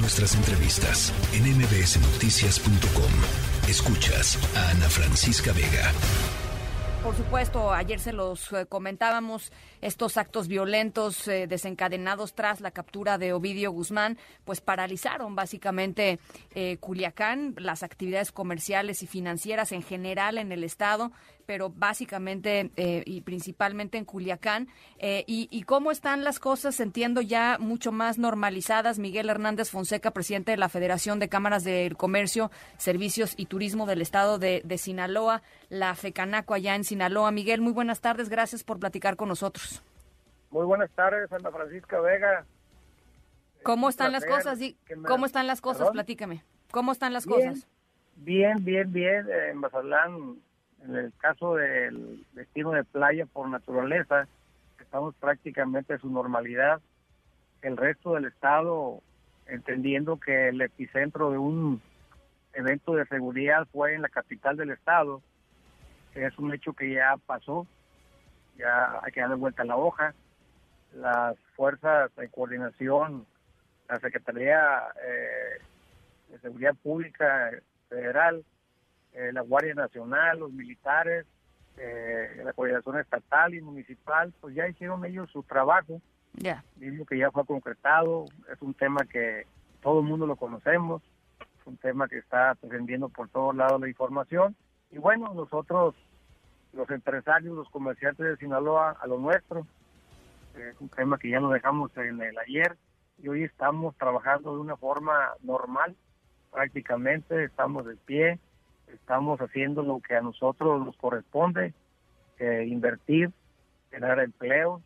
Nuestras entrevistas en mbsnoticias.com. Escuchas a Ana Francisca Vega. Por supuesto, ayer se los eh, comentábamos, estos actos violentos eh, desencadenados tras la captura de Ovidio Guzmán, pues paralizaron básicamente eh, Culiacán, las actividades comerciales y financieras en general en el estado, pero básicamente y principalmente en Culiacán. Y, y, cómo están las cosas? Entiendo ya mucho más normalizadas. Miguel Hernández Fonseca, presidente de la Federación de Cámaras del Comercio, Servicios y Turismo del estado de, de Sinaloa, la FECANACO allá en Sinaloa. Miguel, muy buenas tardes, gracias por platicar con nosotros. Muy buenas tardes, Santa Francisca Vega. ¿Cómo están las cosas? ¿Cómo están las cosas? Platícame. ¿Cómo están las cosas? Bien, bien, bien. En Mazatlán, en el caso del destino de playa por naturaleza, estamos prácticamente en su normalidad. El resto del estado, entendiendo que el epicentro de un evento de seguridad fue en la capital del estado, es un hecho que ya pasó, ya hay que darle vuelta a la hoja. Las fuerzas de coordinación, la Secretaría eh, de Seguridad Pública Federal, eh, la Guardia Nacional, los militares, eh, la coordinación estatal y municipal, pues ya hicieron ellos su trabajo. Ya. Mismo que ya fue concretado, es un tema que todo el mundo lo conocemos, es un tema que está trascendiendo por todos lados la información. Y bueno, nosotros los empresarios, los comerciantes de Sinaloa a lo nuestro. Es un tema que ya lo dejamos en el ayer y hoy estamos trabajando de una forma normal, prácticamente estamos de pie, estamos haciendo lo que a nosotros nos corresponde, eh, invertir, generar empleo,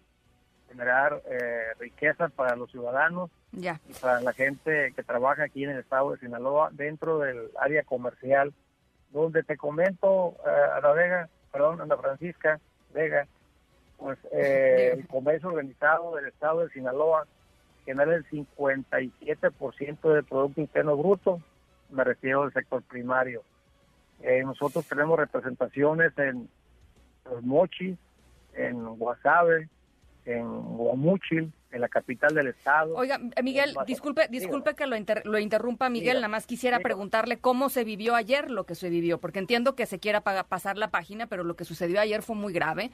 generar eh, riqueza para los ciudadanos y para la gente que trabaja aquí en el estado de Sinaloa dentro del área comercial, donde te comento, eh, la Vega, perdón, Ana Francisca Vega, pues eh, el comercio organizado del estado de Sinaloa genera el 57% del Producto Interno Bruto, me refiero al sector primario. Eh, nosotros tenemos representaciones en Los Mochis, en Guasave, en Guamuchil, en la capital del estado. Oiga, Miguel, disculpe, disculpe que lo, lo interrumpa, Miguel, nada más quisiera preguntarle cómo se vivió ayer lo que se vivió, porque entiendo que se quiera pasar la página, pero lo que sucedió ayer fue muy grave.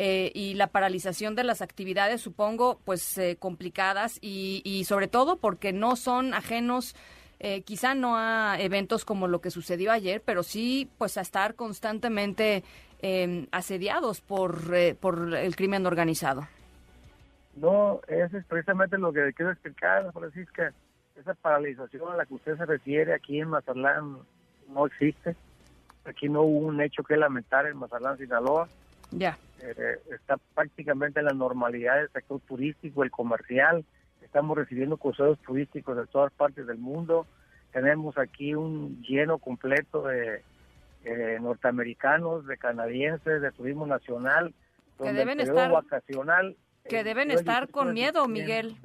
Eh, y la paralización de las actividades, supongo, pues eh, complicadas y, y, sobre todo porque no son ajenos, eh, quizá no a eventos como lo que sucedió ayer, pero sí pues a estar constantemente asediados por, por el crimen organizado. No, eso es precisamente lo que quiero explicar, Francisca. Esa paralización a la que usted se refiere aquí en Mazatlán no existe. Aquí no hubo un hecho que lamentar en Mazatlán, Sinaloa. Ya. Eh, está prácticamente en la normalidad del sector turístico, el comercial. Estamos recibiendo cruceros turísticos de todas partes del mundo. Tenemos aquí un lleno completo de eh, norteamericanos, de canadienses, de turismo nacional. Que deben estar vacacional que deben estar con miedo, Miguel.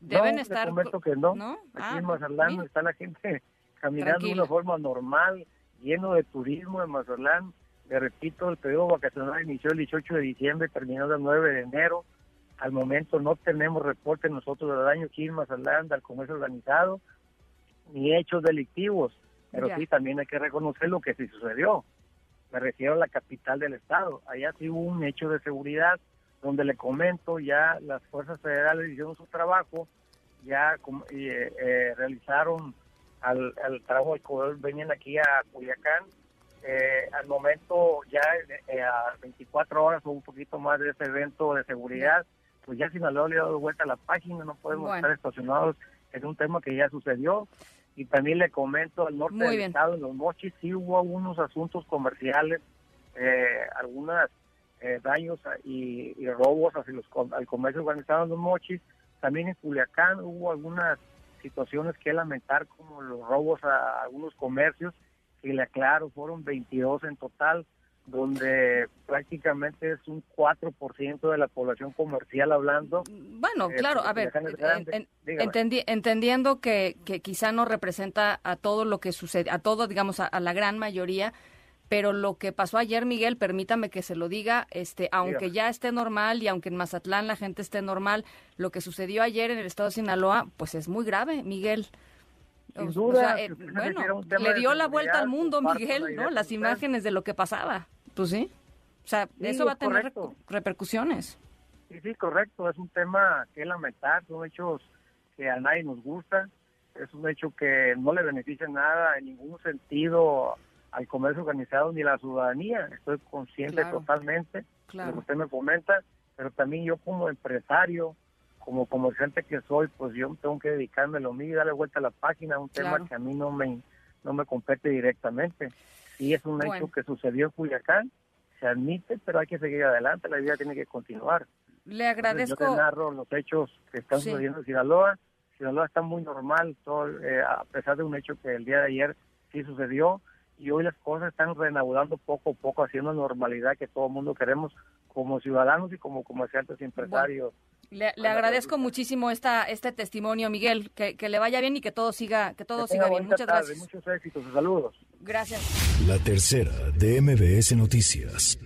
Deben estar. que no. Aquí en ah, Mazatlán está la gente caminando de una forma normal, lleno de turismo en Mazatlán. Le repito, el periodo vacacional inició el 18 de diciembre, terminó el 9 de enero. Al momento no tenemos reporte nosotros de daño aquí en Mazatlán del comercio organizado, ni hechos delictivos. Pero sí, también hay que reconocer lo que sí sucedió. Me refiero a la capital del estado. Allá sí hubo un hecho de seguridad donde le comento ya las fuerzas federales hicieron su trabajo, ya eh, eh, realizaron al, trabajo del corredor, venían aquí a Culiacán, eh, al momento ya a 24 horas o un poquito más de este evento de seguridad, pues ya Sinaloa le ha dado vuelta a la página, no podemos estar estacionados, es un tema que ya sucedió. Y también le comento al norte del estado, en los mochis, sí hubo algunos asuntos comerciales, algunas eh, daños y, robos hacia los, al comercio organizado en los mochis. También en Culiacán hubo algunas situaciones que lamentar, como los robos a algunos comercios, que le aclaro, fueron 22 en total, donde prácticamente es un 4% de la población comercial hablando. Bueno, eh, claro, a ver, entendiendo que, que quizá no representa a todo lo que sucede, a todo, digamos, a la gran mayoría, pero lo que pasó ayer, Miguel, permítame que se lo diga, este, aunque ya esté normal y aunque en Mazatlán la gente esté normal, lo que sucedió ayer en el estado de Sinaloa, pues es muy grave, Miguel. Sin duda, eh, bueno, le dio la vuelta al mundo, Miguel, ¿no? Las imágenes de lo que pasaba. Pues sí. O sea, eso va a tener repercusiones. Sí, sí, correcto. Es un tema que lamentar. Son hechos que a nadie nos gusta. Es un hecho que no le beneficia nada en ningún sentido al comercio organizado ni a la ciudadanía. Estoy consciente totalmente de lo que usted me comenta, pero también yo como empresario, como comerciante que soy, pues yo tengo que dedicarme a lo mío y darle vuelta a la página, un tema que a mí no me, no me compete directamente. Sí es un hecho que sucedió en Culiacán, se admite, pero hay que seguir adelante, la vida tiene que continuar. Le agradezco. yo te narro los hechos que están sucediendo en Sinaloa. Sinaloa está muy normal, todo, eh, a pesar de un hecho que el día de ayer sí sucedió y hoy las cosas están reanudando poco a poco, haciendo normalidad que todo el mundo queremos como ciudadanos y como comerciantes y empresarios. le, agradezco muchísimo esta este testimonio, Miguel, que, que, le vaya bien y que todo siga que todo siga bien. Muchas gracias. Muchos éxitos, saludos. Gracias. La tercera de MBS Noticias.